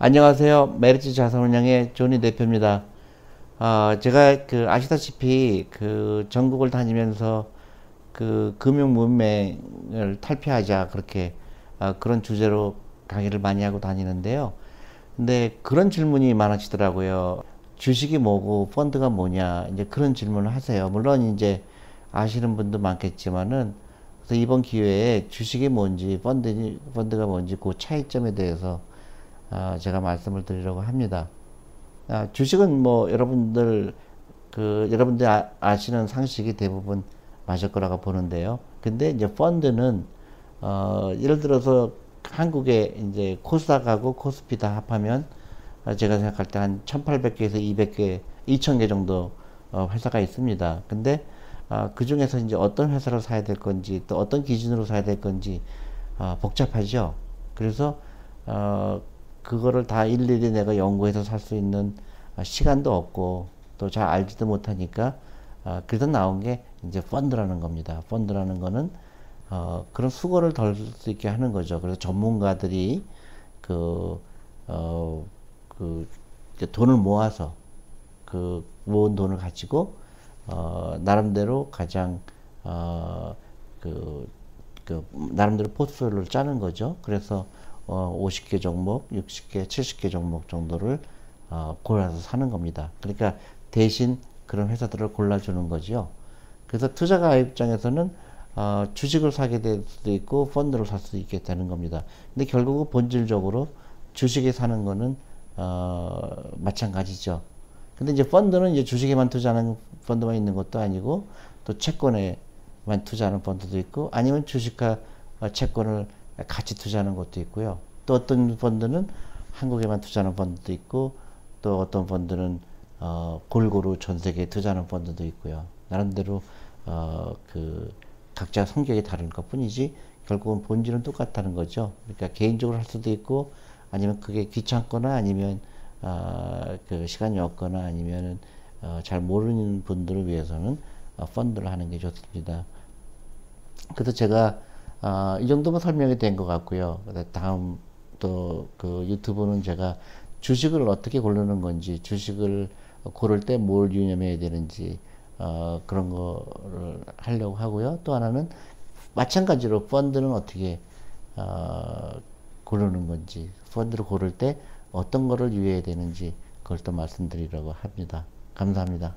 안녕하세요. 메리츠 자산운용의 조니 대표입니다. 어, 제가 그 아시다시피 그 전국을 다니면서 그 금융 문맹을 탈피하자 그렇게 어, 그런 주제로 강의를 많이 하고 다니는데요. 근데 그런 질문이 많아지더라고요. 주식이 뭐고 펀드가 뭐냐 이제 그런 질문을 하세요. 물론 이제 아시는 분도 많겠지만은 그래서 이번 기회에 주식이 뭔지 펀드 펀드가 뭔지 그 차이점에 대해서 아, 제가 말씀을 드리려고 합니다. 아, 주식은 뭐 여러분들 그 여러분들 아, 시는 상식이 대부분 맞을 거라고 보는데요. 근데 이제 펀드는 어, 예를 들어서 한국에 이제 코스닥하고 코스피 다 합하면 어, 제가 생각할 때 한 1800개에서 200개, 2000개 정도 어, 회사가 있습니다. 근데 어, 그 중에서 이제 어떤 회사를 사야 될 건지 또 어떤 기준으로 사야 될 건지 어, 복잡하죠. 그래서 어, 그거를 다 일일이 내가 연구해서 살 수 있는 어, 시간도 없고 또 잘 알지도 못하니까 어, 그래서 나온 게 이제 펀드라는 겁니다. 펀드라는 거는 어, 그런 수고를 덜 수 있게 하는 거죠. 그래서 전문가들이 그, 어, 그, 돈을 모아서 그 모은 돈을 가지고 어, 나름대로 가장 어, 그, 그 나름대로 포트폴리오를 짜는 거죠. 그래서 어, 50개 종목, 60개, 70개 종목 정도를 어, 골라서 사는 겁니다. 그러니까 대신 그런 회사들을 골라주는 거죠. 그래서 투자가 입장에서는 어, 주식을 사게 될 수도 있고 펀드를 살 수도 있게 되는 겁니다. 근데 결국은 본질적으로 주식에 사는 거는 어, 마찬가지죠. 근데 이제 펀드는 이제 주식에만 투자하는 펀드만 있는 것도 아니고 또 채권에만 투자하는 펀드도 있고 아니면 주식과 채권을 같이 투자하는 것도 있고요. 또 어떤 펀드는 한국에만 투자하는 펀드도 있고 또 어떤 펀드는 어, 골고루 전 세계에 투자하는 펀드도 있고요. 나름대로 어, 그 각자 성격이 다른 것 뿐이지 결국은 본질은 똑같다는 거죠. 그러니까 개인적으로 할 수도 있고 아니면 그게 귀찮거나 아니면 어, 그 시간이 없거나 아니면은 어, 잘 모르는 분들을 위해서는 어, 펀드를 하는 게 좋습니다. 그래서 제가 어, 이 정도면 설명이 된 것 같고요. 다음 또 그 유튜브는 제가 주식을 어떻게 고르는 건지, 주식을 고를 때 뭘 유념해야 되는지, 어, 그런 거를 하려고 하고요. 또 하나는 마찬가지로 펀드는 어떻게, 어, 고르는 건지, 펀드를 고를 때 어떤 거를 유의해야 되는지, 그걸 또 말씀드리려고 합니다. 감사합니다.